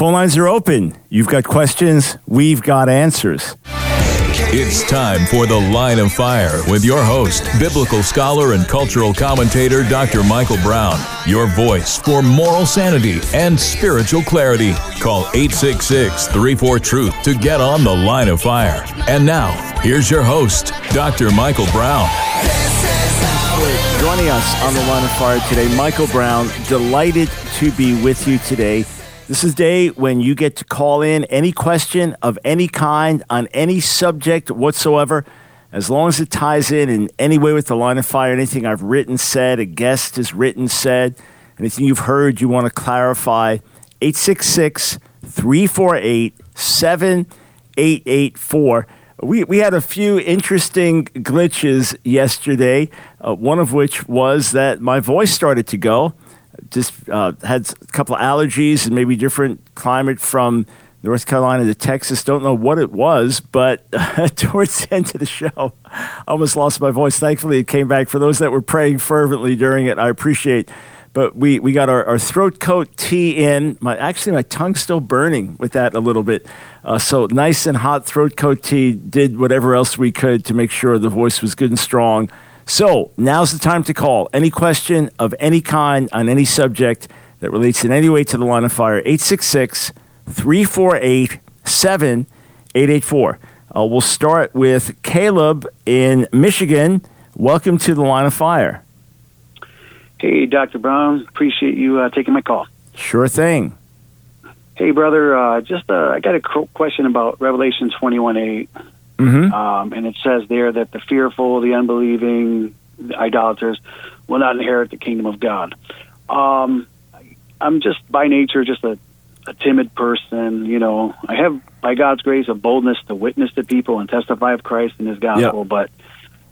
Phone lines are open. You've got questions, we've got answers. It's time for The Line of Fire with your host, biblical scholar and cultural commentator Dr. Michael Brown. Your voice for moral sanity and spiritual clarity. Call 866 34 Truth to get on The Line of Fire. And now, here's your host, Dr. Michael Brown. Joining us on The Line of Fire today, Michael Brown. Delighted to be with you today. This is day when you get to call in any question of any kind on any subject whatsoever, as long as it ties in in any way with the line of fire, anything I've written, said, a guest has written, said, anything you've heard you want to clarify, 866 348 7884. We, we had a few interesting glitches yesterday, uh, one of which was that my voice started to go just uh, had a couple of allergies and maybe different climate from North Carolina to Texas. Don't know what it was, but uh, towards the end of the show, I almost lost my voice. Thankfully, it came back. For those that were praying fervently during it, I appreciate. But we, we got our, our throat coat tea in. My actually my tongue's still burning with that a little bit. Uh, so nice and hot throat coat tea. Did whatever else we could to make sure the voice was good and strong. So now's the time to call. Any question of any kind on any subject that relates in any way to the line of fire, 866 348 7884. Uh, we'll start with Caleb in Michigan. Welcome to the line of fire. Hey, Dr. Brown. Appreciate you uh, taking my call. Sure thing. Hey, brother. Uh, just uh, I got a question about Revelation 21 8. Mm-hmm. Um, and it says there that the fearful, the unbelieving, the idolaters will not inherit the kingdom of God. Um, I'm just by nature just a, a timid person. You know, I have by God's grace a boldness to witness to people and testify of Christ and His gospel. Yep. But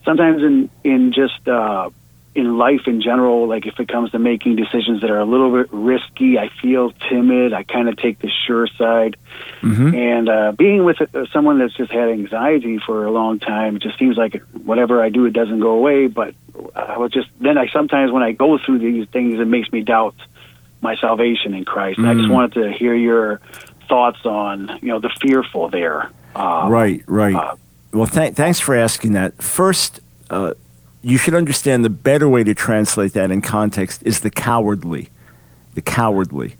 sometimes in in just uh, in life in general, like if it comes to making decisions that are a little bit risky, I feel timid. I kind of take the sure side. Mm-hmm. And uh, being with uh, someone that's just had anxiety for a long time, it just seems like whatever I do, it doesn't go away. But I was just then I sometimes when I go through these things, it makes me doubt my salvation in Christ. Mm-hmm. I just mm. wanted to hear your thoughts on you know the fearful there. Uh, right, right. Uh, well, th- thanks for asking that. First uh, you should understand the better way to translate that in context is the cowardly. The cowardly.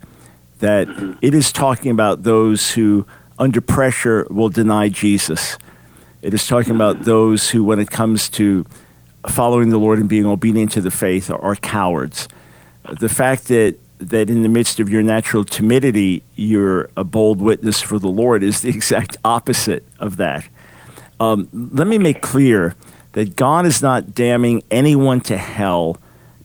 That it is talking about those who, under pressure, will deny Jesus. It is talking about those who, when it comes to following the Lord and being obedient to the faith, are, are cowards. The fact that that in the midst of your natural timidity, you're a bold witness for the Lord is the exact opposite of that. Um, let me make clear that God is not damning anyone to hell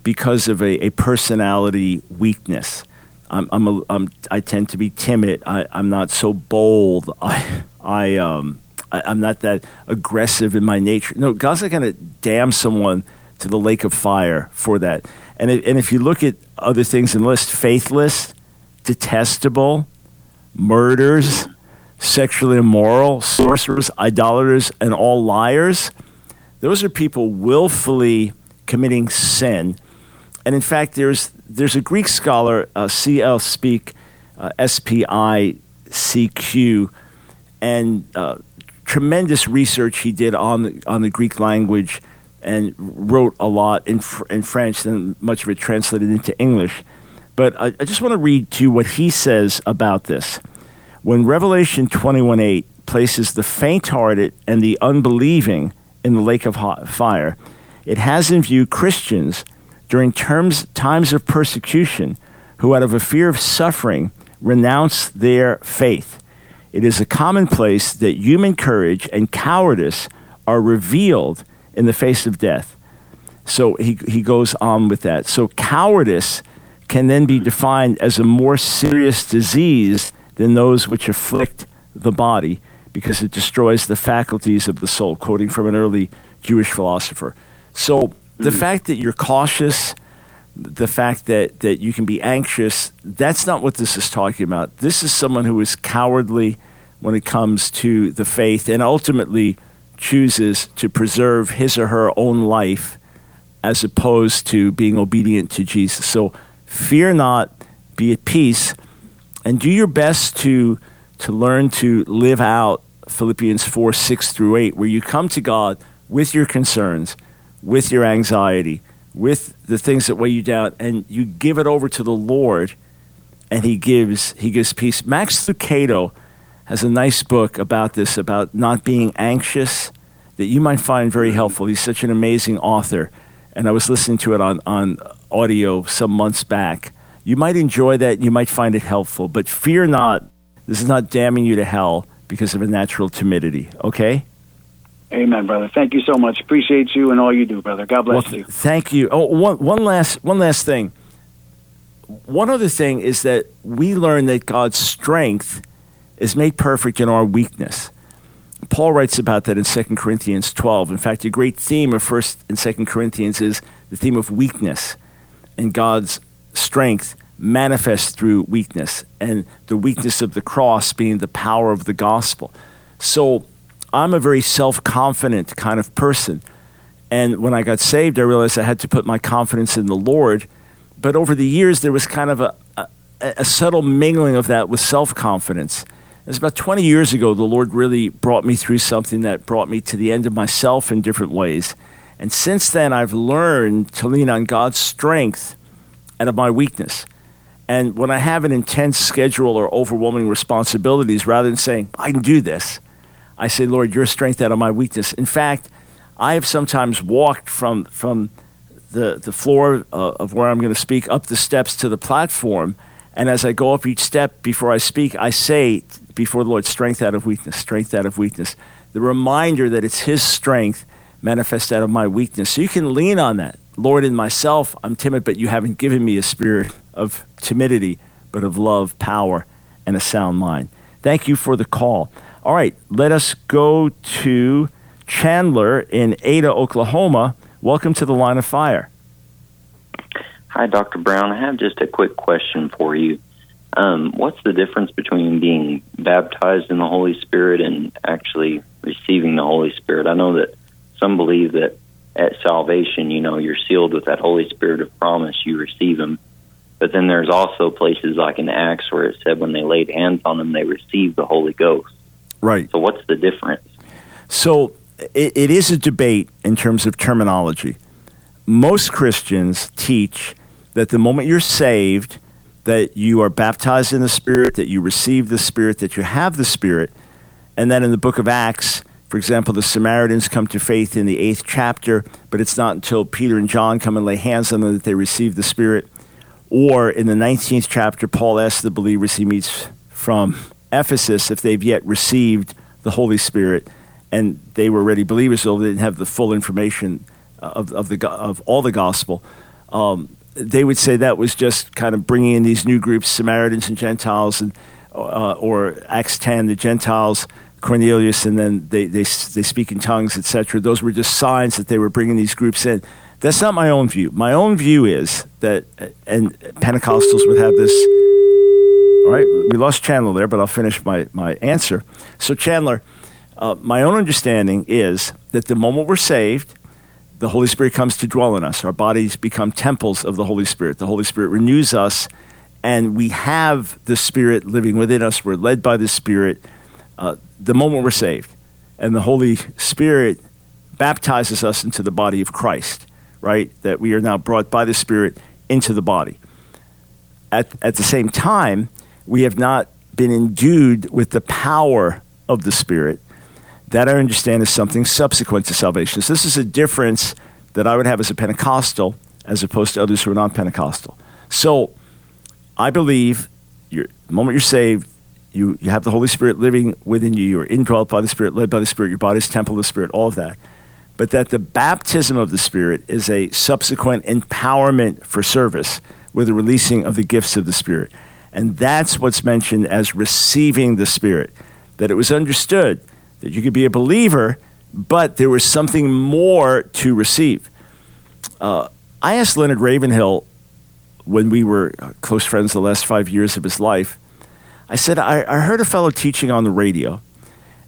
because of a, a personality weakness. I'm, I'm, a, I'm, i tend to be timid. I, am not so bold. I, I, um, I, am not that aggressive in my nature. No, God's not going to damn someone to the lake of fire for that. And, it, and if you look at other things in the list, faithless, detestable, murders, sexually immoral, sorcerers, idolaters, and all liars – those are people willfully committing sin. And in fact, there's, there's a Greek scholar, uh, C.L. Spicq, uh, S P I C Q, and uh, tremendous research he did on the, on the Greek language and wrote a lot in, in French, and much of it translated into English. But I, I just want to read to you what he says about this. When Revelation 21 8 places the faint hearted and the unbelieving in the lake of hot fire. It has in view Christians during terms, times of persecution who, out of a fear of suffering, renounce their faith. It is a commonplace that human courage and cowardice are revealed in the face of death. So he, he goes on with that. So cowardice can then be defined as a more serious disease than those which afflict the body because it destroys the faculties of the soul, quoting from an early Jewish philosopher. So the mm-hmm. fact that you're cautious, the fact that, that you can be anxious, that's not what this is talking about. This is someone who is cowardly when it comes to the faith and ultimately chooses to preserve his or her own life as opposed to being obedient to Jesus. So fear not, be at peace. and do your best to to learn to live out Philippians 4 6 through 8, where you come to God with your concerns, with your anxiety, with the things that weigh you down, and you give it over to the Lord, and He gives He gives peace. Max Lucado has a nice book about this, about not being anxious, that you might find very helpful. He's such an amazing author, and I was listening to it on, on audio some months back. You might enjoy that, you might find it helpful, but fear not. This is not damning you to hell because of a natural timidity, okay? Amen, brother. Thank you so much. Appreciate you and all you do, brother. God bless well, you. Thank you. Oh, one, one last one last thing. One other thing is that we learn that God's strength is made perfect in our weakness. Paul writes about that in 2 Corinthians 12. In fact, a great theme of 1st and 2nd Corinthians is the theme of weakness and God's strength manifests through weakness and the weakness of the cross being the power of the gospel. So I'm a very self confident kind of person. And when I got saved, I realized I had to put my confidence in the Lord. But over the years, there was kind of a, a, a subtle mingling of that with self confidence. It was about 20 years ago, the Lord really brought me through something that brought me to the end of myself in different ways. And since then, I've learned to lean on God's strength out of my weakness. And when I have an intense schedule or overwhelming responsibilities, rather than saying, I can do this, I say, Lord, your strength out of my weakness. In fact, I have sometimes walked from, from the, the floor uh, of where I'm going to speak up the steps to the platform. And as I go up each step before I speak, I say before the Lord, strength out of weakness, strength out of weakness. The reminder that it's His strength manifest out of my weakness. So you can lean on that. Lord, in myself, I'm timid, but you haven't given me a spirit of timidity, but of love, power, and a sound mind. Thank you for the call. All right, let us go to Chandler in Ada, Oklahoma. Welcome to the line of fire. Hi, Dr. Brown. I have just a quick question for you. Um, what's the difference between being baptized in the Holy Spirit and actually receiving the Holy Spirit? I know that some believe that at salvation, you know, you're sealed with that Holy Spirit of promise, you receive Him. But then there's also places like in Acts where it said when they laid hands on them, they received the Holy Ghost. Right. So what's the difference? So it, it is a debate in terms of terminology. Most Christians teach that the moment you're saved, that you are baptized in the Spirit, that you receive the Spirit, that you have the Spirit. And then in the book of Acts, for example, the Samaritans come to faith in the eighth chapter, but it's not until Peter and John come and lay hands on them that they receive the Spirit. Or in the 19th chapter, Paul asks the believers he meets from Ephesus if they've yet received the Holy Spirit. And they were already believers, so they didn't have the full information of, of, the, of all the gospel. Um, they would say that was just kind of bringing in these new groups, Samaritans and Gentiles, and, uh, or Acts 10, the Gentiles, Cornelius, and then they, they, they speak in tongues, etc. Those were just signs that they were bringing these groups in. That's not my own view. My own view is that, and Pentecostals would have this. All right, we lost Chandler there, but I'll finish my, my answer. So, Chandler, uh, my own understanding is that the moment we're saved, the Holy Spirit comes to dwell in us. Our bodies become temples of the Holy Spirit. The Holy Spirit renews us, and we have the Spirit living within us. We're led by the Spirit uh, the moment we're saved. And the Holy Spirit baptizes us into the body of Christ right? That we are now brought by the Spirit into the body. At, at the same time, we have not been endued with the power of the Spirit. That I understand is something subsequent to salvation. So this is a difference that I would have as a Pentecostal as opposed to others who are non Pentecostal. So I believe the moment you're saved, you, you have the Holy Spirit living within you. You're indwelt by the Spirit, led by the Spirit. Your body is temple of the Spirit, all of that but that the baptism of the Spirit is a subsequent empowerment for service with the releasing of the gifts of the Spirit. And that's what's mentioned as receiving the Spirit. That it was understood that you could be a believer, but there was something more to receive. Uh, I asked Leonard Ravenhill when we were close friends the last five years of his life, I said, I, I heard a fellow teaching on the radio,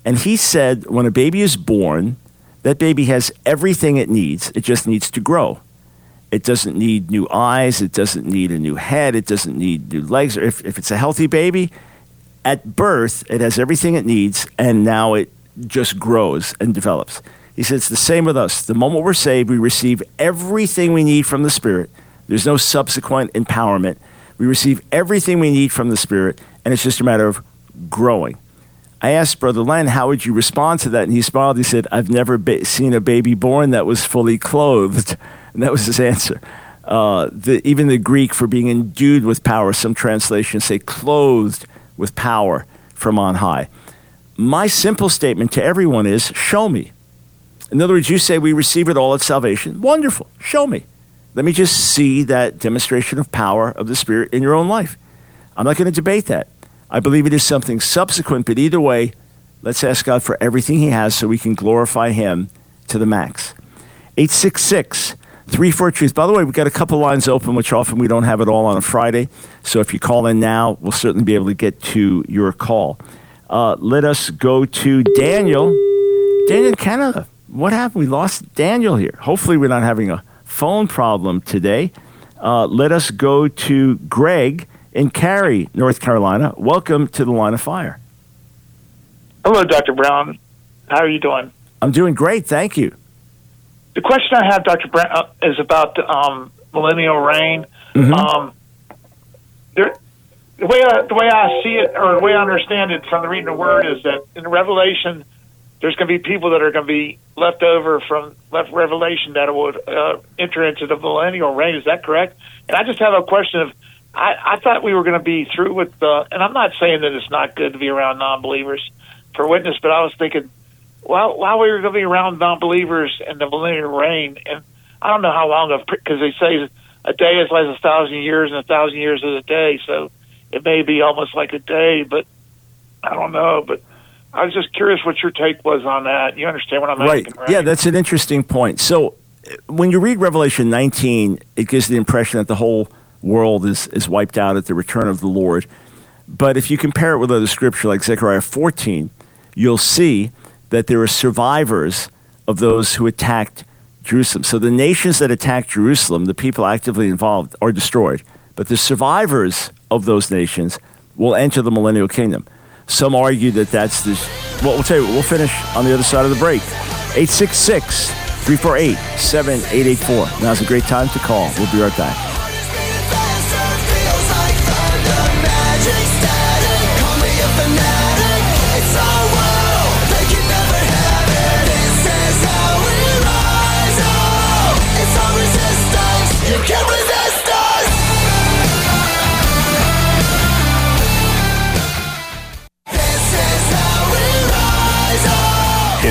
and he said when a baby is born, that baby has everything it needs, it just needs to grow. It doesn't need new eyes. It doesn't need a new head. It doesn't need new legs. If, if it's a healthy baby, at birth, it has everything it needs, and now it just grows and develops. He says it's the same with us. The moment we're saved, we receive everything we need from the Spirit. There's no subsequent empowerment. We receive everything we need from the Spirit, and it's just a matter of growing. I asked Brother Len, how would you respond to that? And he smiled. He said, I've never ba- seen a baby born that was fully clothed. And that was his answer. Uh, the, even the Greek for being endued with power, some translations say clothed with power from on high. My simple statement to everyone is show me. In other words, you say we receive it all at salvation. Wonderful. Show me. Let me just see that demonstration of power of the Spirit in your own life. I'm not going to debate that. I believe it is something subsequent, but either way, let's ask God for everything He has so we can glorify Him to the max. 866 Three four truth. By the way, we've got a couple lines open, which often we don't have it all on a Friday. So if you call in now, we'll certainly be able to get to your call. Uh, let us go to Daniel. Daniel, Canada. What happened? We lost Daniel here. Hopefully, we're not having a phone problem today. Uh, let us go to Greg in Cary, North Carolina. Welcome to the Line of Fire. Hello, Dr. Brown. How are you doing? I'm doing great. Thank you. The question I have, Dr. Brown, uh, is about the um, millennial reign. Mm-hmm. Um, there, the way I, the way I see it, or the way I understand it from the reading of the Word, is that in Revelation, there's going to be people that are going to be left over from left Revelation that would uh, enter into the millennial reign. Is that correct? And I just have a question of, I, I thought we were going to be through with the, and I'm not saying that it's not good to be around non-believers for witness, but I was thinking well, while we were going to be around non-believers in the millennial reign, and I don't know how long of because they say a day is like a thousand years, and a thousand years is a day, so it may be almost like a day, but I don't know. But I was just curious what your take was on that. You understand what I'm right. asking, right? Yeah, that's an interesting point. So when you read Revelation 19, it gives the impression that the whole world is, is wiped out at the return of the Lord. But if you compare it with other scripture like Zechariah 14, you'll see that there are survivors of those who attacked Jerusalem. So the nations that attacked Jerusalem, the people actively involved, are destroyed. But the survivors of those nations will enter the millennial kingdom. Some argue that that's the. Well, we'll tell you, we'll finish on the other side of the break. 866 348 7884. Now's a great time to call. We'll be right back.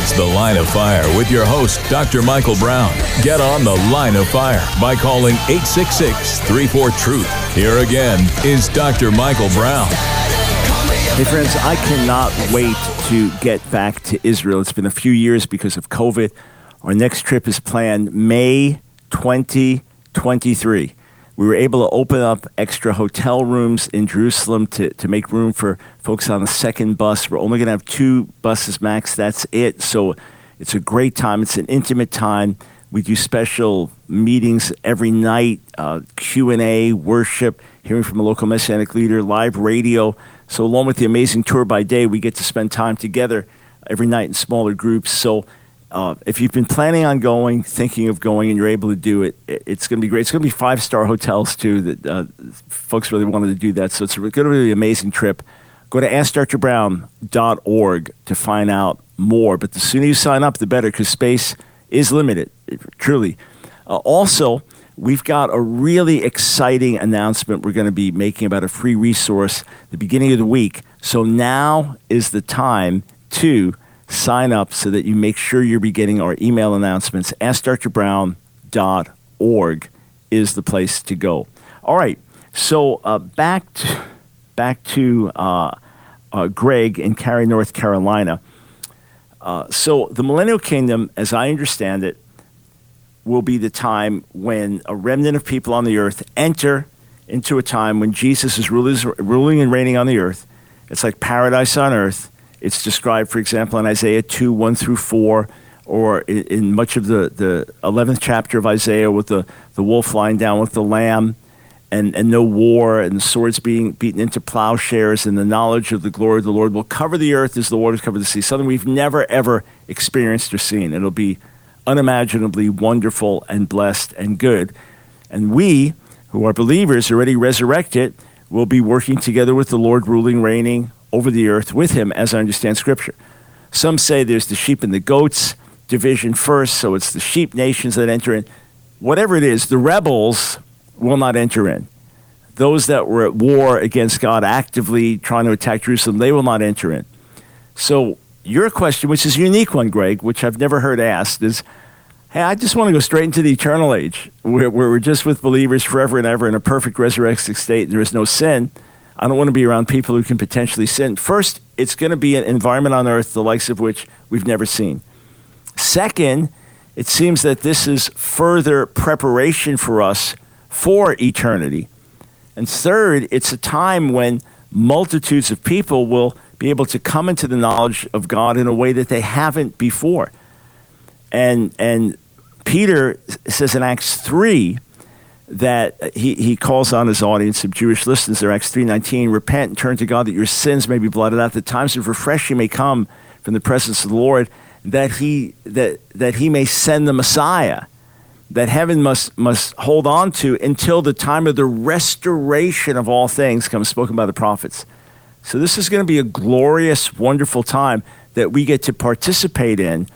It's The Line of Fire with your host, Dr. Michael Brown. Get on The Line of Fire by calling 866 34 Truth. Here again is Dr. Michael Brown. Hey, friends, I cannot wait to get back to Israel. It's been a few years because of COVID. Our next trip is planned May 2023 we were able to open up extra hotel rooms in Jerusalem to, to make room for folks on the second bus. We're only going to have two buses max. That's it. So it's a great time. It's an intimate time. We do special meetings every night, uh, Q and A, worship, hearing from a local messianic leader, live radio. So along with the amazing tour by day, we get to spend time together every night in smaller groups. So uh, if you've been planning on going, thinking of going, and you're able to do it, it's going to be great. It's going to be five star hotels too. That uh, folks really wanted to do that, so it's going to be an amazing trip. Go to AskDrBrown.org to find out more. But the sooner you sign up, the better, because space is limited, truly. Uh, also, we've got a really exciting announcement we're going to be making about a free resource the beginning of the week. So now is the time to sign up so that you make sure you'll be getting our email announcements. AskDrBrown.org is the place to go. All right, so uh, back to, back to uh, uh, Greg in Cary, North Carolina. Uh, so the Millennial Kingdom, as I understand it, will be the time when a remnant of people on the earth enter into a time when Jesus is ruling and reigning on the earth. It's like paradise on earth it's described, for example, in Isaiah 2 1 through 4. or in, in much of the, the 11th chapter of Isaiah with the, the wolf lying down with the lamb and, and no war and swords being beaten into plowshares and the knowledge of the glory of the Lord will cover the earth as the waters cover the sea. Something we've never, ever experienced or seen. It'll be unimaginably wonderful and blessed and good. And we, who are believers, already resurrected, will be working together with the Lord, ruling, reigning over the earth with him, as I understand Scripture. Some say there's the sheep and the goats division first, so it's the sheep nations that enter in. Whatever it is, the rebels will not enter in. Those that were at war against God, actively trying to attack Jerusalem, they will not enter in. So, your question, which is a unique one, Greg, which I've never heard asked, is hey, I just want to go straight into the eternal age where, where we're just with believers forever and ever in a perfect resurrected state there is no sin. I don't want to be around people who can potentially sin. First, it's going to be an environment on earth the likes of which we've never seen. Second, it seems that this is further preparation for us for eternity. And third, it's a time when multitudes of people will be able to come into the knowledge of God in a way that they haven't before. And, and Peter says in Acts 3 that he, he calls on his audience of Jewish listeners there, Acts 3.19, repent and turn to God that your sins may be blotted out, that times of refreshing may come from the presence of the Lord, that he, that, that he may send the Messiah, that heaven must, must hold on to until the time of the restoration of all things comes spoken by the prophets. So this is going to be a glorious, wonderful time that we get to participate in.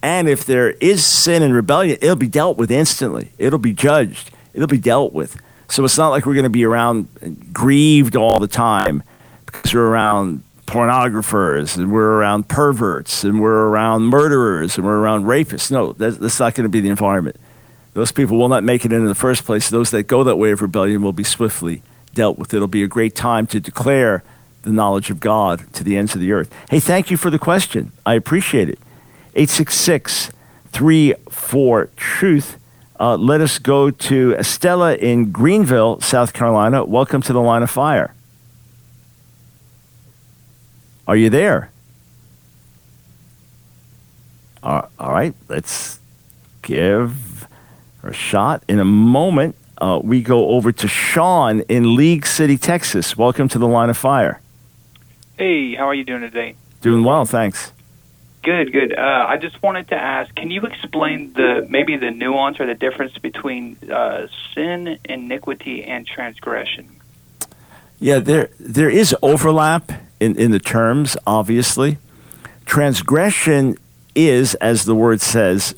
And if there is sin and rebellion, it'll be dealt with instantly. It'll be judged. It'll be dealt with. So it's not like we're going to be around grieved all the time because we're around pornographers and we're around perverts and we're around murderers and we're around rapists. No, that's, that's not going to be the environment. Those people will not make it in the first place. Those that go that way of rebellion will be swiftly dealt with. It'll be a great time to declare the knowledge of God to the ends of the earth. Hey, thank you for the question. I appreciate it. 866 34 Truth. Uh, let us go to Estella in Greenville, South Carolina. Welcome to the line of fire. Are you there? Uh, all right, let's give her a shot. In a moment, uh, we go over to Sean in League City, Texas. Welcome to the line of fire. Hey, how are you doing today? Doing well, thanks. Good, good. Uh, I just wanted to ask, can you explain the maybe the nuance or the difference between uh, sin, iniquity, and transgression? Yeah, there there is overlap in, in the terms, obviously. Transgression is, as the word says,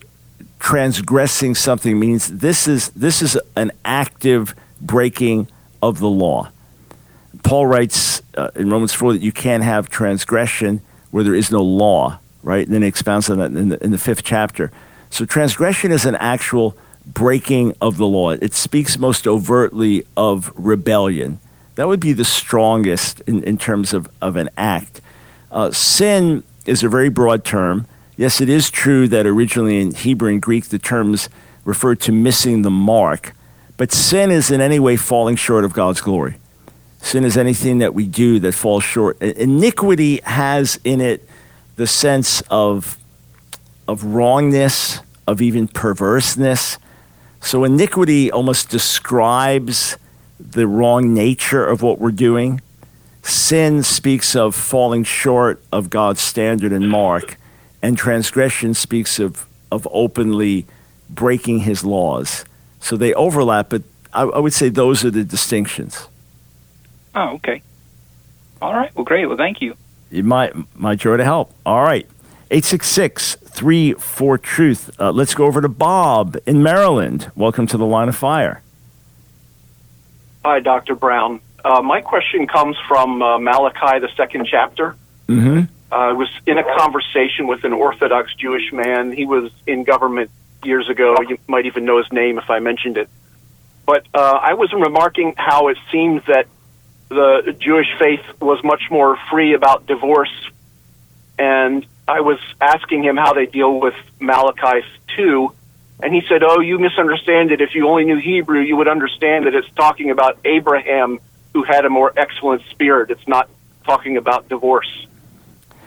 transgressing something means this is this is an active breaking of the law. Paul writes uh, in Romans 4 that you can't have transgression where there is no law, right? And then he expounds on that in the, in the fifth chapter. So transgression is an actual breaking of the law. It speaks most overtly of rebellion. That would be the strongest in, in terms of, of an act. Uh, sin is a very broad term. Yes, it is true that originally in Hebrew and Greek the terms referred to missing the mark, but sin is in any way falling short of God's glory. Sin is anything that we do that falls short. Iniquity has in it the sense of, of wrongness, of even perverseness. So iniquity almost describes the wrong nature of what we're doing. Sin speaks of falling short of God's standard and mark, and transgression speaks of, of openly breaking his laws. So they overlap, but I, I would say those are the distinctions. Oh, okay. All right. Well, great. Well, thank you. You might, my joy to help. All right. 866 34 Truth. Uh, let's go over to Bob in Maryland. Welcome to the line of fire. Hi, Dr. Brown. Uh, my question comes from uh, Malachi, the second chapter. Mm-hmm. Uh, I was in a conversation with an Orthodox Jewish man. He was in government years ago. You might even know his name if I mentioned it. But uh, I was remarking how it seems that the Jewish faith was much more free about divorce. And I was asking him how they deal with Malachi 2. And he said, Oh, you misunderstand it. If you only knew Hebrew, you would understand that it's talking about Abraham who had a more excellent spirit. It's not talking about divorce.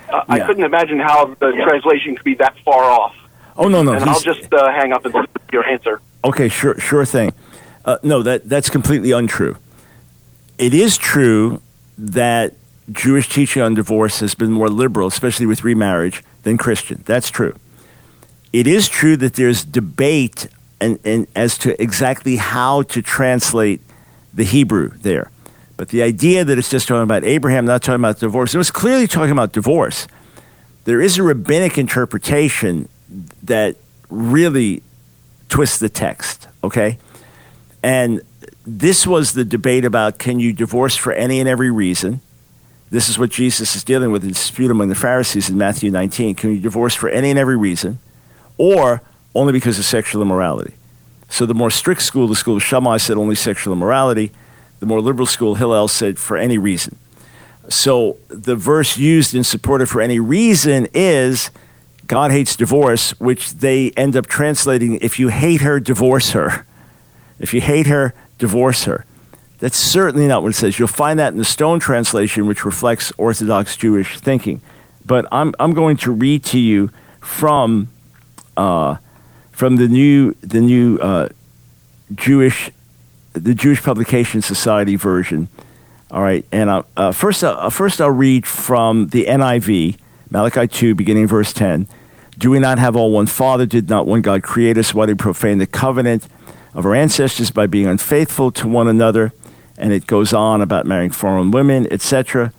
Uh, I couldn't imagine how the translation could be that far off. Oh no, no. And I'll just uh, hang up and listen to your answer. Okay, sure, sure thing. Uh, no, that that's completely untrue. It is true that Jewish teaching on divorce has been more liberal, especially with remarriage, than Christian. That's true. It is true that there's debate and, and as to exactly how to translate the Hebrew there. But the idea that it's just talking about Abraham, not talking about divorce, it was clearly talking about divorce. There is a rabbinic interpretation that really twists the text, okay? And this was the debate about can you divorce for any and every reason? This is what Jesus is dealing with in dispute among the Pharisees in Matthew 19. Can you divorce for any and every reason? Or only because of sexual immorality? So the more strict school, the school of Shammai, said only sexual immorality. The more liberal school, Hillel, said for any reason. So the verse used in support of for any reason is God hates divorce, which they end up translating if you hate her, divorce her. If you hate her, divorce her. That's certainly not what it says. You'll find that in the Stone translation, which reflects Orthodox Jewish thinking. But I'm, I'm going to read to you from, uh, from the new, the new uh, Jewish, the Jewish Publication Society version. All right, and uh, uh, first, uh, first I'll read from the NIV, Malachi 2, beginning verse 10. Do we not have all one Father? Did not one God create us? Why did we profane the covenant of our ancestors by being unfaithful to one another? and it goes on about marrying foreign women, etc.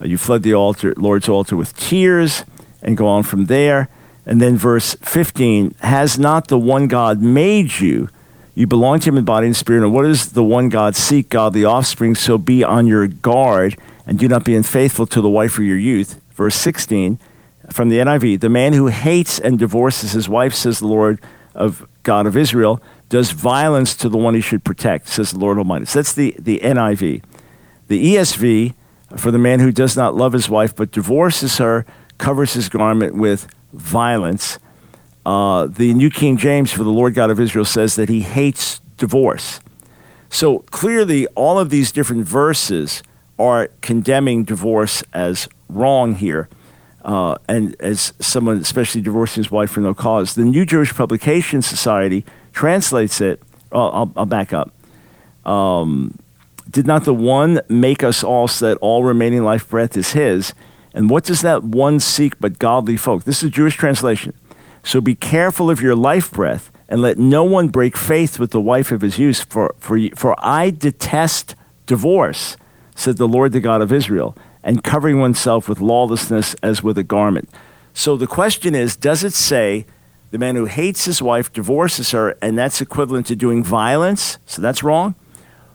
Uh, you flood the altar, Lord's altar with tears, and go on from there. And then verse 15, has not the one God made you? You belong to him in body and spirit. And what does the one God seek? Godly offspring. So be on your guard and do not be unfaithful to the wife of your youth. Verse 16 from the NIV, the man who hates and divorces his wife, says the Lord of God of Israel, does violence to the one he should protect, says the Lord Almighty. So that's the, the NIV. The ESV, for the man who does not love his wife but divorces her, covers his garment with violence. Uh, the New King James, for the Lord God of Israel, says that he hates divorce. So clearly, all of these different verses are condemning divorce as wrong here. Uh, and as someone, especially divorcing his wife for no cause. The New Jewish Publication Society translates it. Oh, I'll, I'll back up. Um, did not the one make us all so that all remaining life breath is his? And what does that one seek but godly folk? This is a Jewish translation. So be careful of your life breath and let no one break faith with the wife of his youth, for, for, for I detest divorce, said the Lord, the God of Israel, and covering oneself with lawlessness as with a garment. So the question is does it say the man who hates his wife divorces her, and that's equivalent to doing violence, so that's wrong?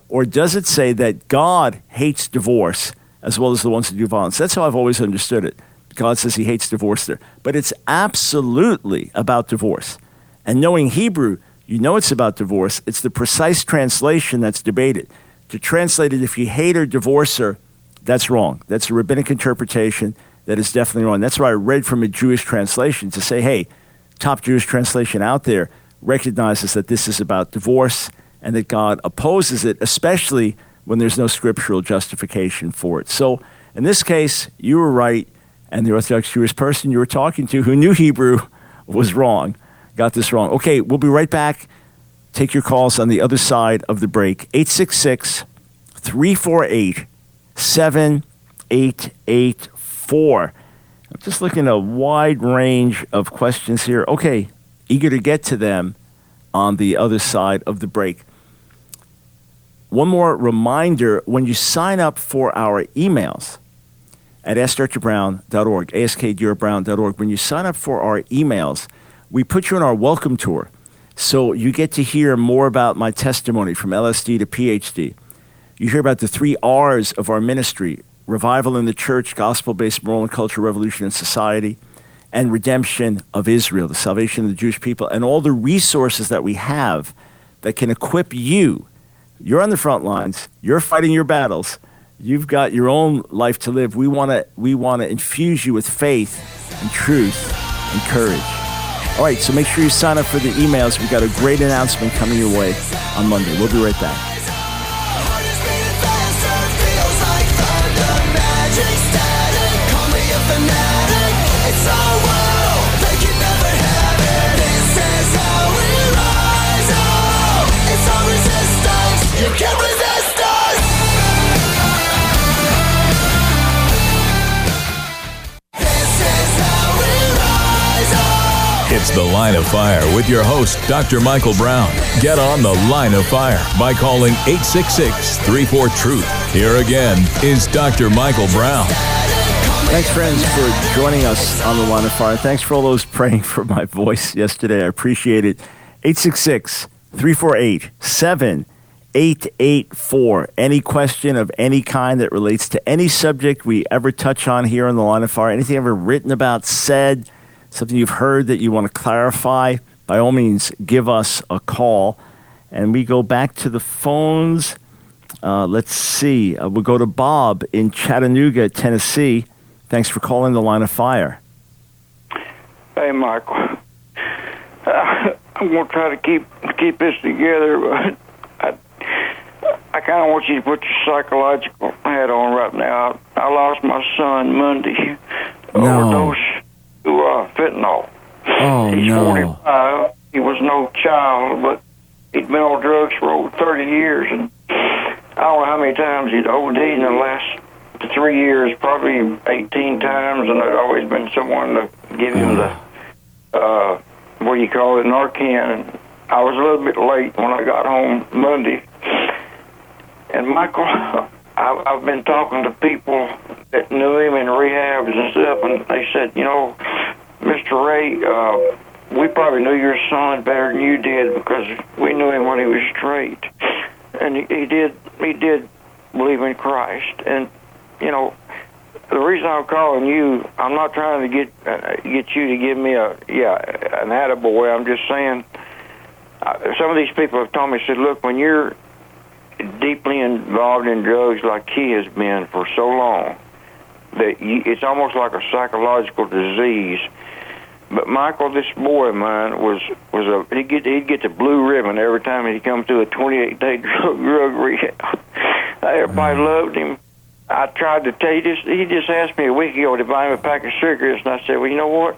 Or does it say that God hates divorce as well as the ones who do violence? That's how I've always understood it. God says he hates divorce there. But it's absolutely about divorce. And knowing Hebrew, you know it's about divorce. It's the precise translation that's debated. To translate it, if you hate or divorce her, that's wrong. That's a rabbinic interpretation that is definitely wrong. That's why I read from a Jewish translation to say, hey, top Jewish translation out there recognizes that this is about divorce and that God opposes it, especially when there's no scriptural justification for it. So in this case, you were right, and the Orthodox Jewish person you were talking to who knew Hebrew was wrong, got this wrong. Okay, we'll be right back. Take your calls on the other side of the break. 866 348 7884. I'm just looking at a wide range of questions here. Okay, eager to get to them on the other side of the break. One more reminder when you sign up for our emails at askdrbrown.org, askdrbrown.org, when you sign up for our emails, we put you on our welcome tour. So you get to hear more about my testimony from LSD to PhD. You hear about the three R's of our ministry revival in the church, gospel based moral and cultural revolution in society, and redemption of Israel, the salvation of the Jewish people, and all the resources that we have that can equip you. You're on the front lines, you're fighting your battles, you've got your own life to live. We want to we want to infuse you with faith and truth and courage. All right, so make sure you sign up for the emails. We've got a great announcement coming your way on Monday. We'll be right back. The Line of Fire with your host, Dr. Michael Brown. Get on The Line of Fire by calling 866 34 Truth. Here again is Dr. Michael Brown. Thanks, friends, for joining us on The Line of Fire. Thanks for all those praying for my voice yesterday. I appreciate it. 866 348 7884. Any question of any kind that relates to any subject we ever touch on here on The Line of Fire, anything ever written about, said, something you've heard that you want to clarify, by all means, give us a call. And we go back to the phones. Uh, let's see. Uh, we'll go to Bob in Chattanooga, Tennessee. Thanks for calling the line of fire. Hey, Michael. Uh, I'm going to try to keep keep this together, but I, I kind of want you to put your psychological hat on right now. I lost my son Monday. No. Overdose to uh, fentanyl. Oh, He's no. 45. He was no child, but he'd been on drugs for over 30 years, and I don't know how many times he'd OD'd in the last three years, probably 18 times, and there'd always been someone to give him the, uh, what do you call it, Narcan. And I was a little bit late when I got home Monday. And Michael, I've been talking to people that knew him in rehabs and stuff, and they said, you know, Ray, uh, we probably knew your son better than you did because we knew him when he was straight, and he, he did he did believe in Christ, and you know. The reason I'm calling you, I'm not trying to get uh, get you to give me a yeah an attaboy. I'm just saying, uh, some of these people have told me, said, look, when you're deeply involved in drugs like he has been for so long that you, it's almost like a psychological disease. But Michael, this boy of mine was was a he'd get he'd get the blue ribbon every time he'd come through a 28 day drug drug rehab. Everybody mm-hmm. loved him. I tried to tell you this. He just asked me a week ago to buy him a pack of cigarettes, and I said, "Well, you know what?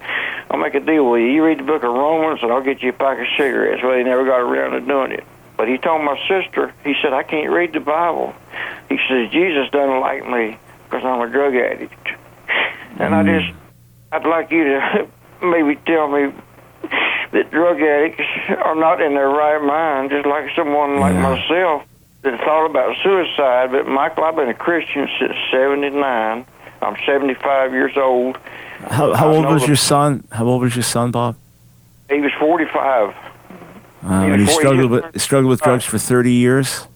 I'll make a deal with you. You read the book of Romans, and I'll get you a pack of cigarettes." Well, he never got around to doing it. But he told my sister, he said, I can't read the Bible. He says, Jesus doesn't like me because I'm a drug addict. And I mm. just, I'd like you to maybe tell me that drug addicts are not in their right mind, just like someone like Yeah. myself that thought about suicide. But Michael, I've been a Christian since 79. I'm 75 years old. How, how old was the- your son? How old was your son, Bob? He was 45. Um, He and he struggled with struggled with drugs for 30 years.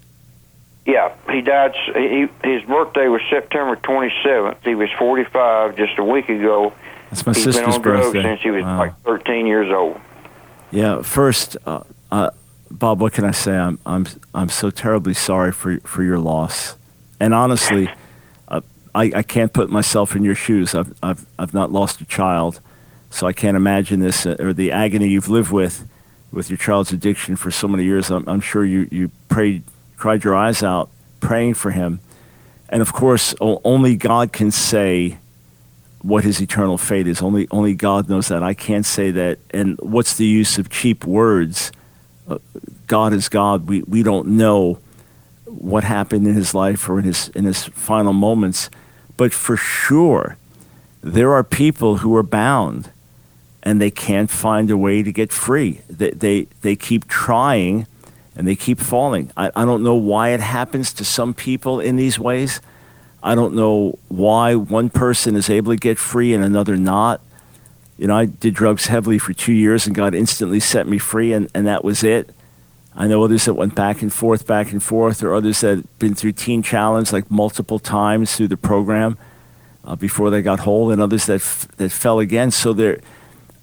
Yeah, he died. He, his birthday was September 27th. He was 45 just a week ago. That's my He's been sister's birthday. since he was Wow. like 13 years old. Yeah. First, uh, uh, Bob, what can I say? I'm I'm I'm so terribly sorry for for your loss. And honestly, uh, I I can't put myself in your shoes. I've I've I've not lost a child, so I can't imagine this uh, or the agony you've lived with with your child's addiction for so many years. I'm, I'm sure you you prayed, cried your eyes out, praying for him. And of course, only God can say what his eternal fate is. Only only God knows that. I can't say that. And what's the use of cheap words? Uh, God is God. We we don't know what happened in his life or in his in his final moments, but for sure, there are people who are bound, and they can't find a way to get free. They they they keep trying, and they keep falling. I, I don't know why it happens to some people in these ways. I don't know why one person is able to get free and another not. You know, I did drugs heavily for two years and God instantly set me free, and, and that was it. I know others that went back and forth, back and forth, or others that had been through Teen Challenge like multiple times through the program uh, before they got whole, and others that f- that fell again. So there,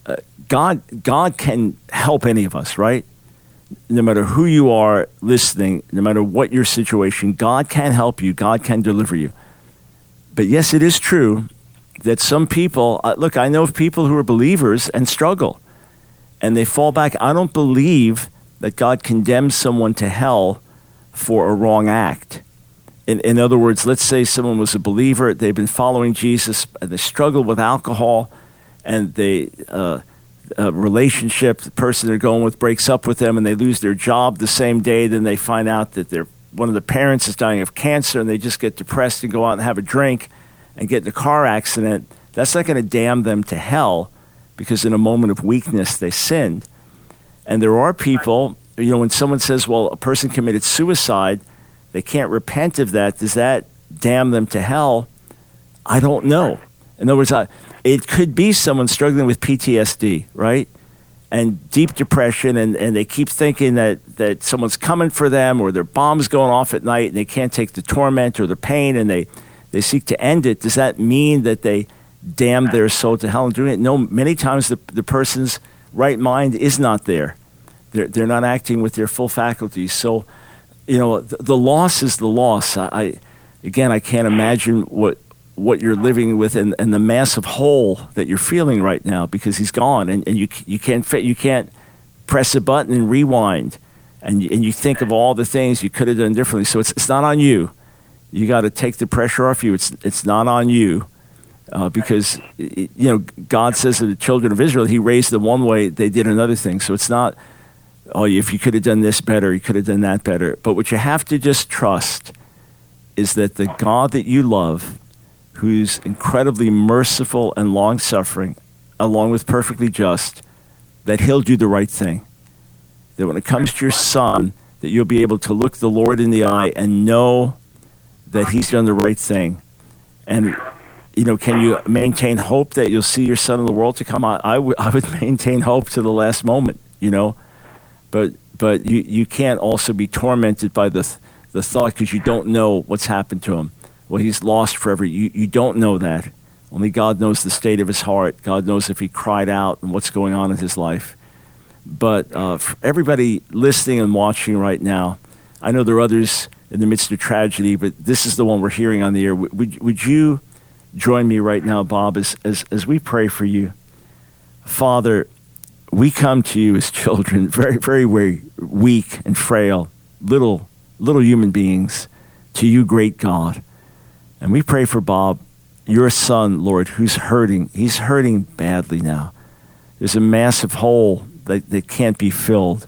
uh, God God can help any of us, right? No matter who you are listening, no matter what your situation, God can help you. God can deliver you. But yes, it is true that some people uh, look. I know of people who are believers and struggle, and they fall back. I don't believe that God condemns someone to hell for a wrong act. In, in other words, let's say someone was a believer, they've been following Jesus, and they struggle with alcohol, and they uh, a relationship, the person they're going with breaks up with them, and they lose their job the same day. Then they find out that their one of the parents is dying of cancer, and they just get depressed and go out and have a drink, and get in a car accident. That's not going to damn them to hell. because in a moment of weakness they sinned. And there are people, you know, when someone says, well, a person committed suicide, they can't repent of that. Does that damn them to hell? I don't know. In other words, I, it could be someone struggling with PTSD, right? And deep depression, and, and they keep thinking that, that someone's coming for them or their bomb's going off at night and they can't take the torment or the pain and they, they seek to end it. Does that mean that they damn their soul to hell and doing it? No, many times the, the person's right mind is not there. They're, they're not acting with their full faculties. So, you know, the, the loss is the loss. I, I, again, I can't imagine what what you're living with and, and the massive hole that you're feeling right now because he's gone and, and you, you, can't, fit, you can't press a button and rewind and, and you think of all the things you could have done differently. So it's, it's not on you. You got to take the pressure off you. It's, it's not on you uh, because, you know, God says to the children of Israel, he raised them one way, they did another thing. So it's not, oh, if you could have done this better, you could have done that better. But what you have to just trust is that the God that you love who's incredibly merciful and long suffering, along with perfectly just, that he'll do the right thing. That when it comes to your son, that you'll be able to look the Lord in the eye and know that he's done the right thing. And, you know, can you maintain hope that you'll see your son in the world to come? I, I, w- I would maintain hope to the last moment, you know. But, but you, you can't also be tormented by the, the thought because you don't know what's happened to him well, he's lost forever. You, you don't know that. Only God knows the state of his heart. God knows if he cried out and what's going on in his life. But uh, for everybody listening and watching right now, I know there are others in the midst of tragedy, but this is the one we're hearing on the air. Would, would you join me right now, Bob, as, as, as we pray for you? Father, we come to you as children, very, very, very weak and frail, little, little human beings, to you, great God. And we pray for Bob, your son, Lord, who's hurting. He's hurting badly now. There's a massive hole that, that can't be filled.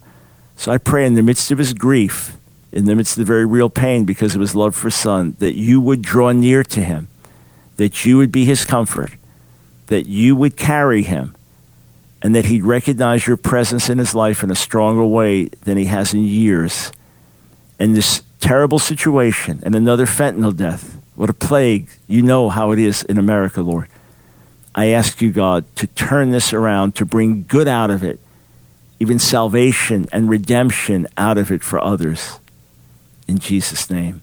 So I pray in the midst of his grief, in the midst of the very real pain because of his love for son, that you would draw near to him, that you would be his comfort, that you would carry him, and that he'd recognize your presence in his life in a stronger way than he has in years. And this terrible situation and another fentanyl death what a plague. You know how it is in America, Lord. I ask you, God, to turn this around, to bring good out of it, even salvation and redemption out of it for others. In Jesus' name.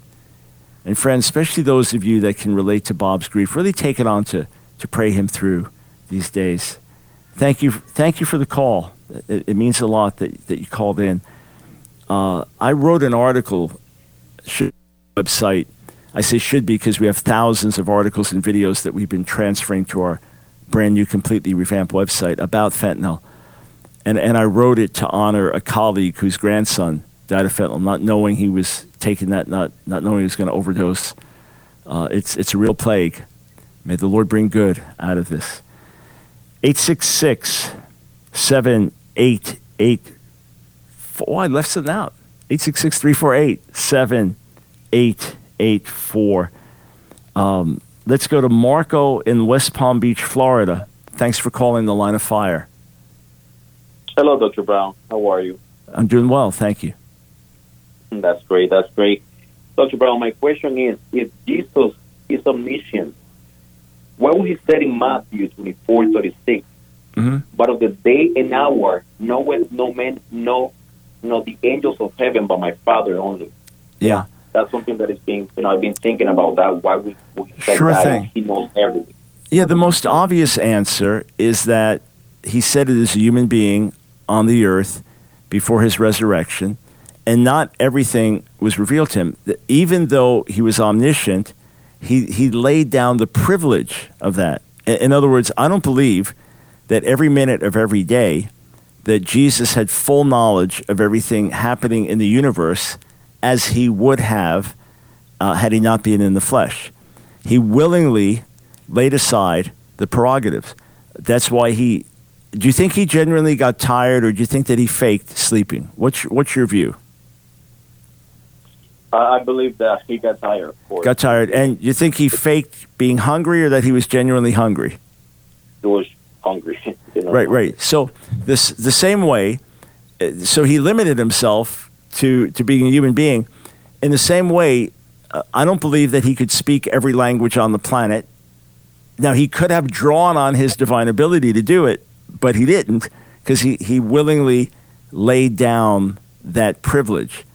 And friends, especially those of you that can relate to Bob's grief, really take it on to, to pray him through these days. Thank you, thank you for the call. It, it means a lot that, that you called in. Uh, I wrote an article, website I say should be because we have thousands of articles and videos that we've been transferring to our brand new, completely revamped website about fentanyl. And, and I wrote it to honor a colleague whose grandson died of fentanyl, not knowing he was taking that, not, not knowing he was going to overdose. Uh, it's, it's a real plague. May the Lord bring good out of this. 866 788 Oh, I left something out. 866 348 7888. 884. Um, let's go to Marco in West Palm Beach, Florida. Thanks for calling the line of fire. Hello, Dr. Brown. How are you? I'm doing well, thank you. That's great. That's great. Dr. Brown, my question is if Jesus is omniscient, what was he said in Matthew 24 36, mm-hmm. but of the day and hour, knoweth no man, no, no, the angels of heaven, but my Father only. Yeah that's something that is being, you know, I've been thinking about that. Why we, we sure that thing. he knows everything. Yeah, the most obvious answer is that he said it as a human being on the earth before his resurrection, and not everything was revealed to him. Even though he was omniscient, he, he laid down the privilege of that. In other words, I don't believe that every minute of every day that Jesus had full knowledge of everything happening in the universe as he would have uh, had he not been in the flesh. He willingly laid aside the prerogatives. That's why he. Do you think he genuinely got tired, or do you think that he faked sleeping? What's your, what's your view? I believe that he got tired. Got tired, and you think he faked being hungry, or that he was genuinely hungry? He was hungry. right, right. So this the same way. uh, So he limited himself to to being a human being. In the same way, uh, I don't believe that he could speak every language on the planet. Now he could have drawn on his divine ability to do it, but he didn't because he, he willingly laid down that privilege.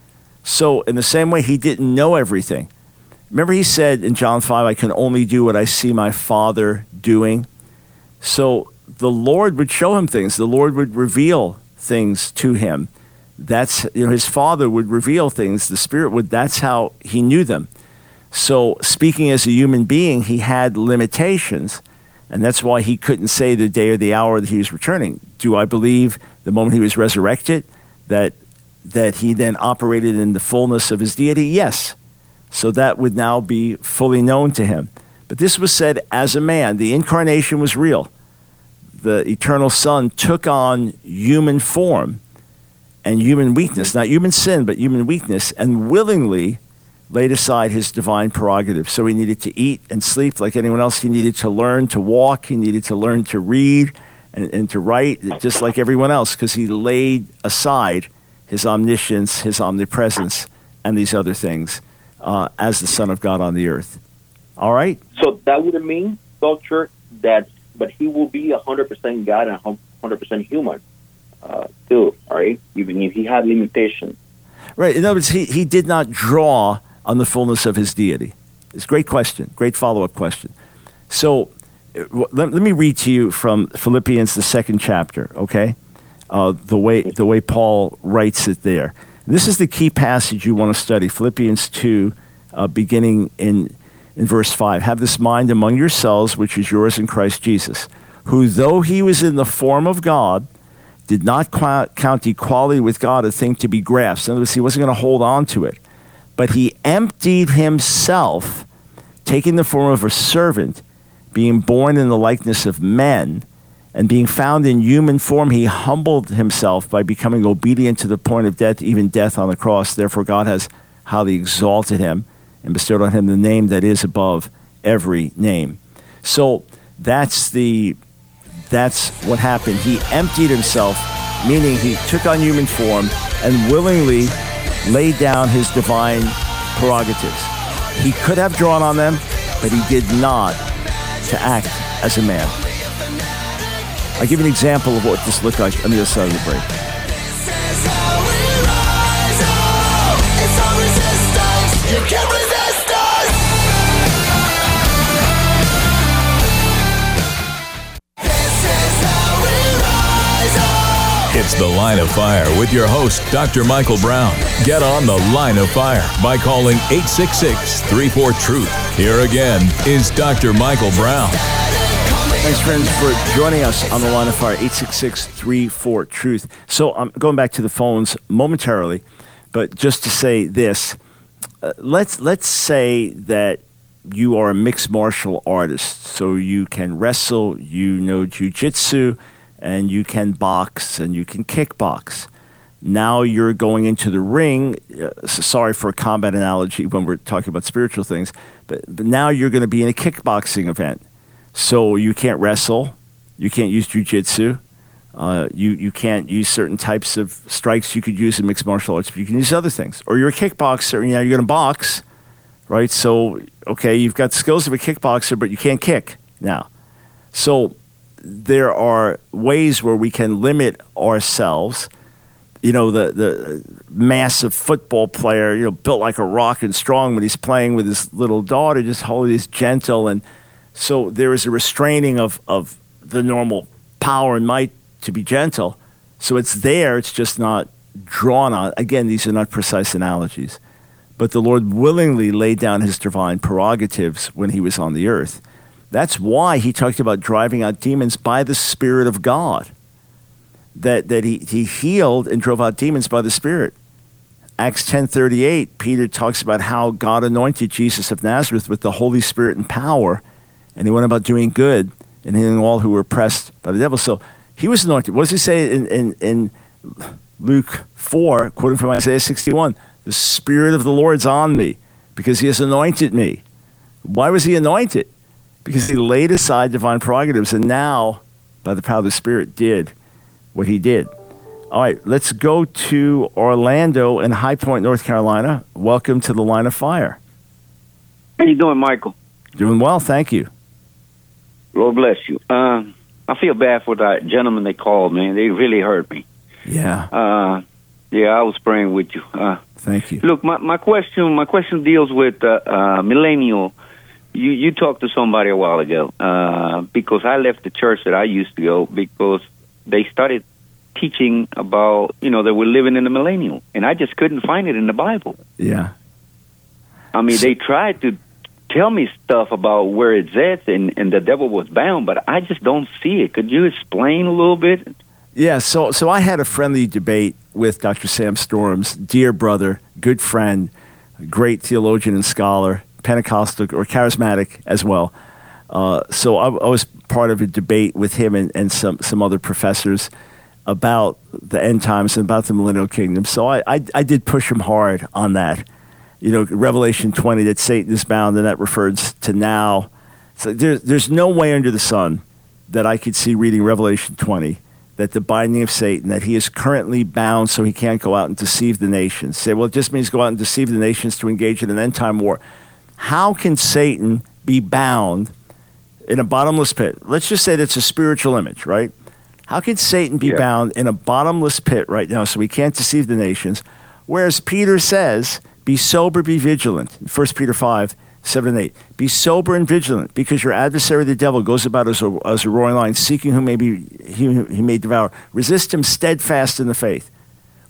So in the same way, he didn't know everything. Remember, he said in John 5, I can only do what I see my Father doing. So the Lord would show him things, the Lord would reveal things to him. That's, you know, his Father would reveal things, the Spirit would, that's how he knew them. So, speaking as a human being, he had limitations, and that's why he couldn't say the day or the hour that he was returning. Do I believe the moment he was resurrected that that he then operated in the fullness of his deity? Yes. So that would now be fully known to him. But this was said as a man. The incarnation was real. The eternal Son took on human form and human weakness, not human sin, but human weakness, and willingly laid aside his divine prerogative. So he needed to eat and sleep like anyone else. He needed to learn to walk. He needed to learn to read and, and to write, just like everyone else, because he laid aside his omniscience, his omnipresence, and these other things uh, as the Son of God on the earth. All right? So that would mean, Doctor, that, but he will be 100% God and 100% human, uh, all right? Even if he had limitations. Right. In other words, he, he did not draw on the fullness of his deity? It's a great question, great follow up question. So uh, let, let, me read to you from Philippians, the second chapter, okay? Uh, the, way, the way Paul writes it there. This is the key passage you want to study Philippians 2, uh, beginning in, in verse 5. Have this mind among yourselves, which is yours in Christ Jesus, who, though he was in the form of God, did not count equality with God a thing to be grasped. In other words, he wasn't going to hold on to it but he emptied himself, taking the form of a servant, being born in the likeness of men, and being found in human form, he humbled himself by becoming obedient to the point of death, even death on the cross. Therefore, God has highly exalted him and bestowed on him the name that is above every name. So that's the that's what happened. He emptied himself, meaning he took on human form and willingly laid down his divine prerogatives. He could have drawn on them, but he did not to act as a man. I'll give an example of what this looked like on the other side of the break. It's The Line of Fire with your host, Dr. Michael Brown. Get on The Line of Fire by calling 866 34 Truth. Here again is Dr. Michael Brown. Thanks, friends, for joining us on The Line of Fire, 866 34 Truth. So I'm going back to the phones momentarily, but just to say this uh, let's, let's say that you are a mixed martial artist, so you can wrestle, you know jujitsu and you can box and you can kickbox. Now you're going into the ring. Uh, sorry for a combat analogy when we're talking about spiritual things, but, but now you're going to be in a kickboxing event. So you can't wrestle, you can't use jujitsu, uh, you, you can't use certain types of strikes you could use in mixed martial arts, but you can use other things. Or you're a kickboxer, you know, you're going to box, right? So, okay, you've got skills of a kickboxer, but you can't kick now. So there are ways where we can limit ourselves. You know, the, the massive football player, you know, built like a rock and strong, but he's playing with his little daughter, just holding this gentle. And so there is a restraining of, of the normal power and might to be gentle. So it's there, it's just not drawn on. Again, these are not precise analogies. But the Lord willingly laid down his divine prerogatives when he was on the earth. That's why he talked about driving out demons by the Spirit of God. That, that he, he healed and drove out demons by the Spirit. Acts 10.38, Peter talks about how God anointed Jesus of Nazareth with the Holy Spirit and power, and he went about doing good and healing all who were oppressed by the devil. So he was anointed. What does he say in, in, in Luke 4, quoting from Isaiah 61? The Spirit of the Lord's on me because he has anointed me. Why was he anointed? Because he laid aside divine prerogatives and now by the power of the Spirit, did what he did. All right, let's go to Orlando in High Point, North Carolina. Welcome to the Line of Fire. How you doing, Michael? Doing well, thank you. Lord bless you. Uh, I feel bad for that gentleman they called, man. They really hurt me. Yeah. Uh, yeah, I was praying with you. Uh, Thank you. Look, my, my question my question deals with uh, uh, millennial. You you talked to somebody a while ago uh, because I left the church that I used to go because they started teaching about you know that we're living in the millennial, and I just couldn't find it in the Bible. Yeah. I mean, they tried to tell me stuff about where it's at and, and the devil was bound, but I just don't see it. Could you explain a little bit? Yeah, so so I had a friendly debate with Dr. Sam Storms, dear brother, good friend, great theologian and scholar, Pentecostal or charismatic as well. Uh, so I, I, was part of a debate with him and, and some, some other professors about the end times and about the millennial kingdom. So I, I, I did push him hard on that you know, Revelation 20 that Satan is bound, and that refers to now. So there, there's no way under the sun that I could see reading Revelation 20 that the binding of Satan, that he is currently bound so he can't go out and deceive the nations. Say, well, it just means go out and deceive the nations to engage in an end time war. How can Satan be bound in a bottomless pit? Let's just say that's a spiritual image, right? How can Satan be yeah. bound in a bottomless pit right now so we can't deceive the nations? Whereas Peter says, be sober, be vigilant. 1 Peter 5, 7 and 8. Be sober and vigilant, because your adversary, the devil, goes about as a, as a roaring lion, seeking whom may be, he, he may devour. Resist him steadfast in the faith.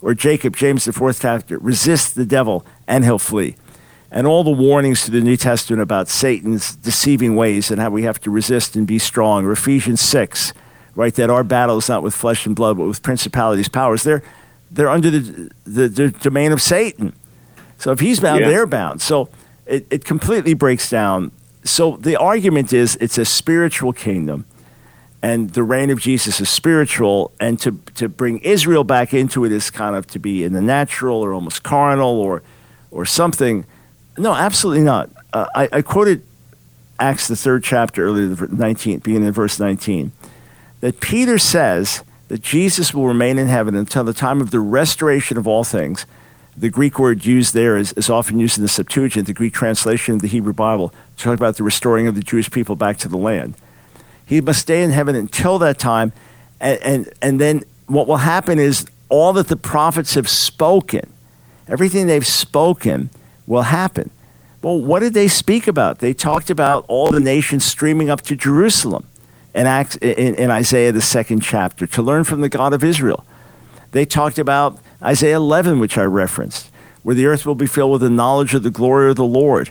Or Jacob, James, the fourth chapter, resist the devil and he'll flee. And all the warnings to the New Testament about Satan's deceiving ways and how we have to resist and be strong. Or Ephesians 6, right, that our battle is not with flesh and blood, but with principalities, powers. They're, they're under the, the, the domain of Satan. So if he's bound, yeah. they're bound. So it, it completely breaks down. So the argument is it's a spiritual kingdom, and the reign of Jesus is spiritual, and to, to bring Israel back into it is kind of to be in the natural or almost carnal or, or something. No, absolutely not. Uh, I, I quoted Acts, the third chapter, earlier, 19, beginning in verse 19, that Peter says that Jesus will remain in heaven until the time of the restoration of all things – the Greek word used there is, is often used in the Septuagint, the Greek translation of the Hebrew Bible, to talk about the restoring of the Jewish people back to the land. He must stay in heaven until that time, and, and, and then what will happen is all that the prophets have spoken, everything they've spoken, will happen. Well, what did they speak about? They talked about all the nations streaming up to Jerusalem in, Acts, in, in Isaiah, the second chapter, to learn from the God of Israel. They talked about Isaiah 11, which I referenced, where the earth will be filled with the knowledge of the glory of the Lord,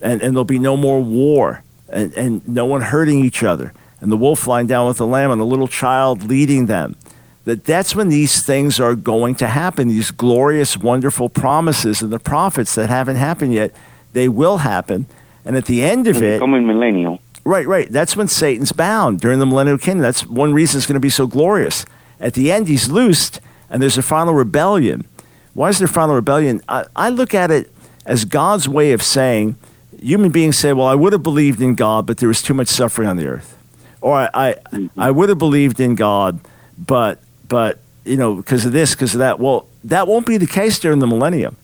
and, and there'll be no more war, and, and no one hurting each other, and the wolf lying down with the lamb, and the little child leading them. That that's when these things are going to happen, these glorious, wonderful promises and the prophets that haven't happened yet, they will happen. And at the end of it, coming millennial. Right, right. That's when Satan's bound during the millennial kingdom. That's one reason it's going to be so glorious. At the end, he's loosed, and there's a final rebellion. Why is there final rebellion? I, I look at it as God's way of saying, human beings say, well, I would have believed in God, but there was too much suffering on the earth. Or I, I, mm-hmm. I would have believed in God, but, but you know, because of this, because of that. Well, that won't be the case during the millennium.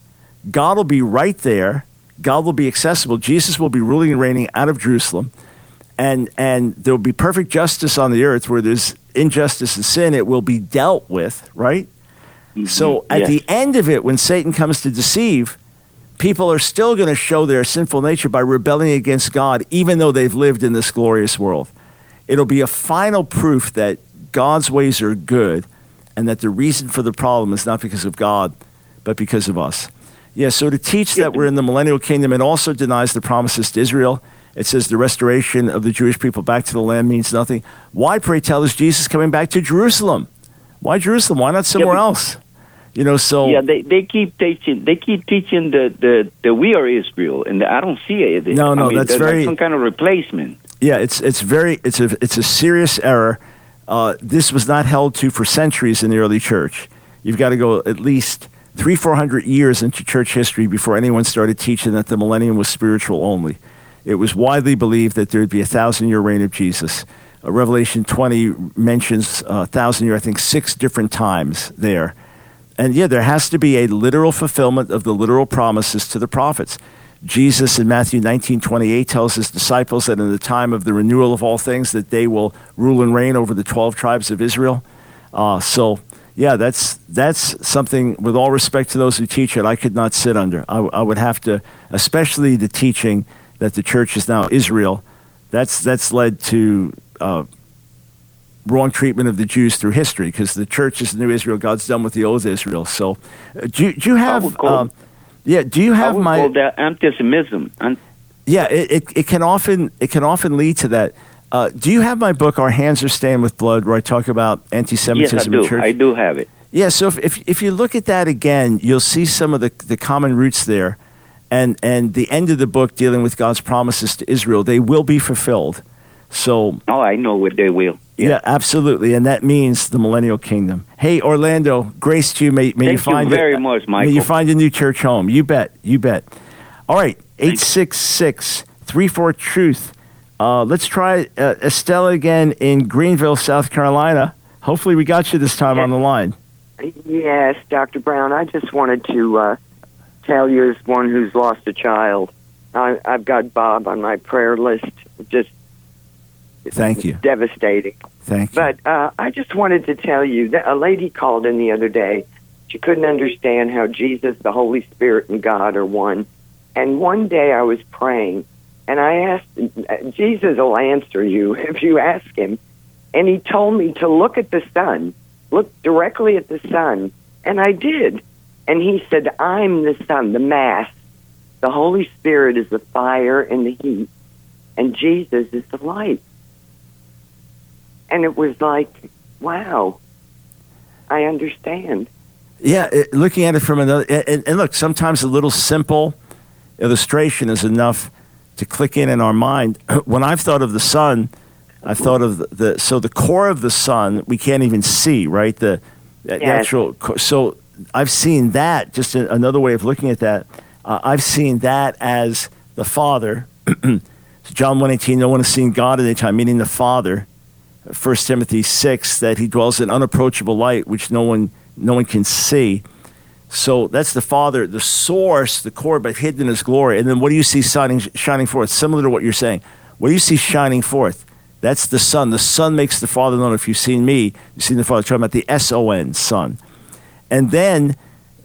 God will be right there. God will be accessible. Jesus will be ruling and reigning out of Jerusalem. And, and there will be perfect justice on the earth where there's injustice and sin. It will be dealt with, right? Mm-hmm. So at the end of it, when Satan comes to deceive, people are still going to show their sinful nature by rebelling against God, even though they've lived in this glorious world. It'll be a final proof that God's ways are good and that the reason for the problem is not because of God, but because of us. Yeah, so to teach that we're in the millennial kingdom, it also denies the promises to Israel. It says the restoration of the Jewish people back to the land means nothing. Why, pray tell, is Jesus coming back to Jerusalem? Why Jerusalem? Why not somewhere yeah, else? You know, so yeah, they, they keep teaching they keep teaching the the, the we are Israel, and I don't see it. No, no, I mean, that's very some kind of replacement. Yeah, it's it's very it's a it's a serious error. Uh, this was not held to for centuries in the early church. You've got to go at least three four hundred years into church history before anyone started teaching that the millennium was spiritual only. It was widely believed that there would be a thousand year reign of Jesus uh, Revelation 20 mentions a uh, thousand year, I think, six different times there. And yeah, there has to be a literal fulfillment of the literal promises to the prophets. Jesus in Matthew 19, 28 tells his disciples that in the time of the renewal of all things that they will rule and reign over the 12 tribes of Israel. Uh, so, yeah, that's, that's something, with all respect to those who teach it, I could not sit under. I, I would have to, especially the teaching that the church is now Israel, that's, that's led to uh, wrong treatment of the Jews through history because the church is the new Israel. God's done with the old Israel. So, uh, do, do you have. Yeah, do you have my call that anti-Semitism? yeah, it, it, it, can often it can often lead to that. Uh, do you have my book, Our Hands Are Stained with Blood, where I talk about anti-Semitism yes, I do. in church? I do have it. Yeah, so if, if, if you look at that again, you'll see some of the, the common roots there, and and the end of the book dealing with God's promises to Israel, they will be fulfilled. So, oh, I know what they will. Yeah. yeah. absolutely, and that means the millennial kingdom. Hey, Orlando, grace to you. May, may Thank you find you very a, much, Michael. May you find a new church home. You bet. You bet. All right, eight six six three four truth. Uh, let's try uh, Estella again in Greenville, South Carolina. Hopefully, we got you this time on the line. Yes, Dr. Brown. I just wanted to uh, tell you, as one who's lost a child, I, I've got Bob on my prayer list. Just Thank you. Devastating. Thank you. But uh, I just wanted to tell you that a lady called in the other day. She couldn't understand how Jesus, the Holy Spirit, and God are one. And one day I was praying, and I asked, Jesus will answer you if you ask him. And he told me to look at the sun, look directly at the sun. And I did. And he said, I'm the sun, the mass. The Holy Spirit is the fire and the heat, and Jesus is the light and it was like, wow, I understand. Yeah, it, looking at it from another, and, and, look, sometimes a little simple illustration is enough to click in in our mind. When I've thought of the sun, I've thought of the, the so the core of the sun we can't even see, right? The, the yes. actual. So I've seen that. Just a, another way of looking at that. Uh, I've seen that as the Father. John one eighteen. No one has seen God at any time, meaning the Father 1 Timothy 6 that he dwells in unapproachable light which no one no one can see. So that's the Father, the source, the core, but hidden in his glory. And then what do you see shining, shining forth? Similar to what you're saying. What do you see shining forth? That's the Son. The Son makes the Father known. If you've seen me, you've seen the Father. talking about the S O N, Son. And then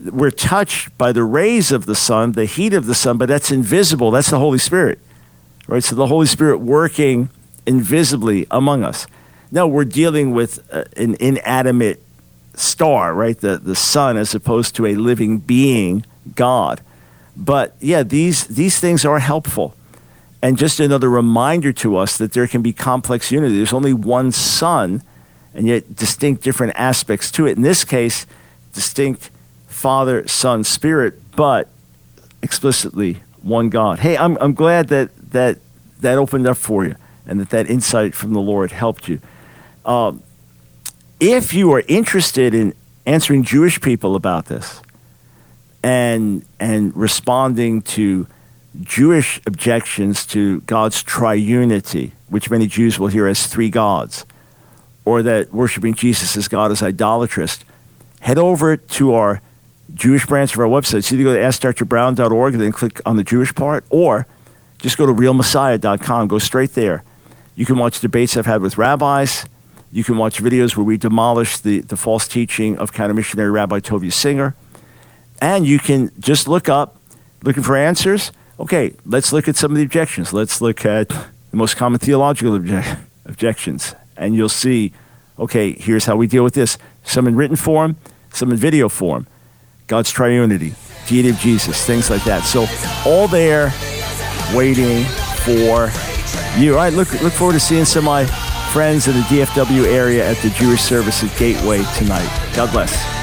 we're touched by the rays of the sun, the heat of the sun, but that's invisible. That's the Holy Spirit. Right? So the Holy Spirit working invisibly among us. No, we're dealing with uh, an inanimate star, right? The, the sun, as opposed to a living being, God. But yeah, these, these things are helpful. And just another reminder to us that there can be complex unity. There's only one sun, and yet distinct different aspects to it. In this case, distinct Father, Son, Spirit, but explicitly one God. Hey, I'm, I'm glad that, that that opened up for you and that that insight from the Lord helped you. Um, if you are interested in answering Jewish people about this and and responding to Jewish objections to God's triunity, which many Jews will hear as three gods, or that worshiping Jesus as God is idolatrous, head over to our Jewish branch of our website. So either go to askdrbrown.org and then click on the Jewish part, or just go to realmessiah.com. Go straight there. You can watch debates I've had with rabbis you can watch videos where we demolish the, the false teaching of counter missionary Rabbi Tovia Singer. And you can just look up, looking for answers. Okay, let's look at some of the objections. Let's look at the most common theological obje- objections. And you'll see, okay, here's how we deal with this. Some in written form, some in video form. God's triunity, deity of Jesus, things like that. So all there waiting for you. All right, look, look forward to seeing some of my friends in the DFW area at the Jewish Services Gateway tonight. God bless.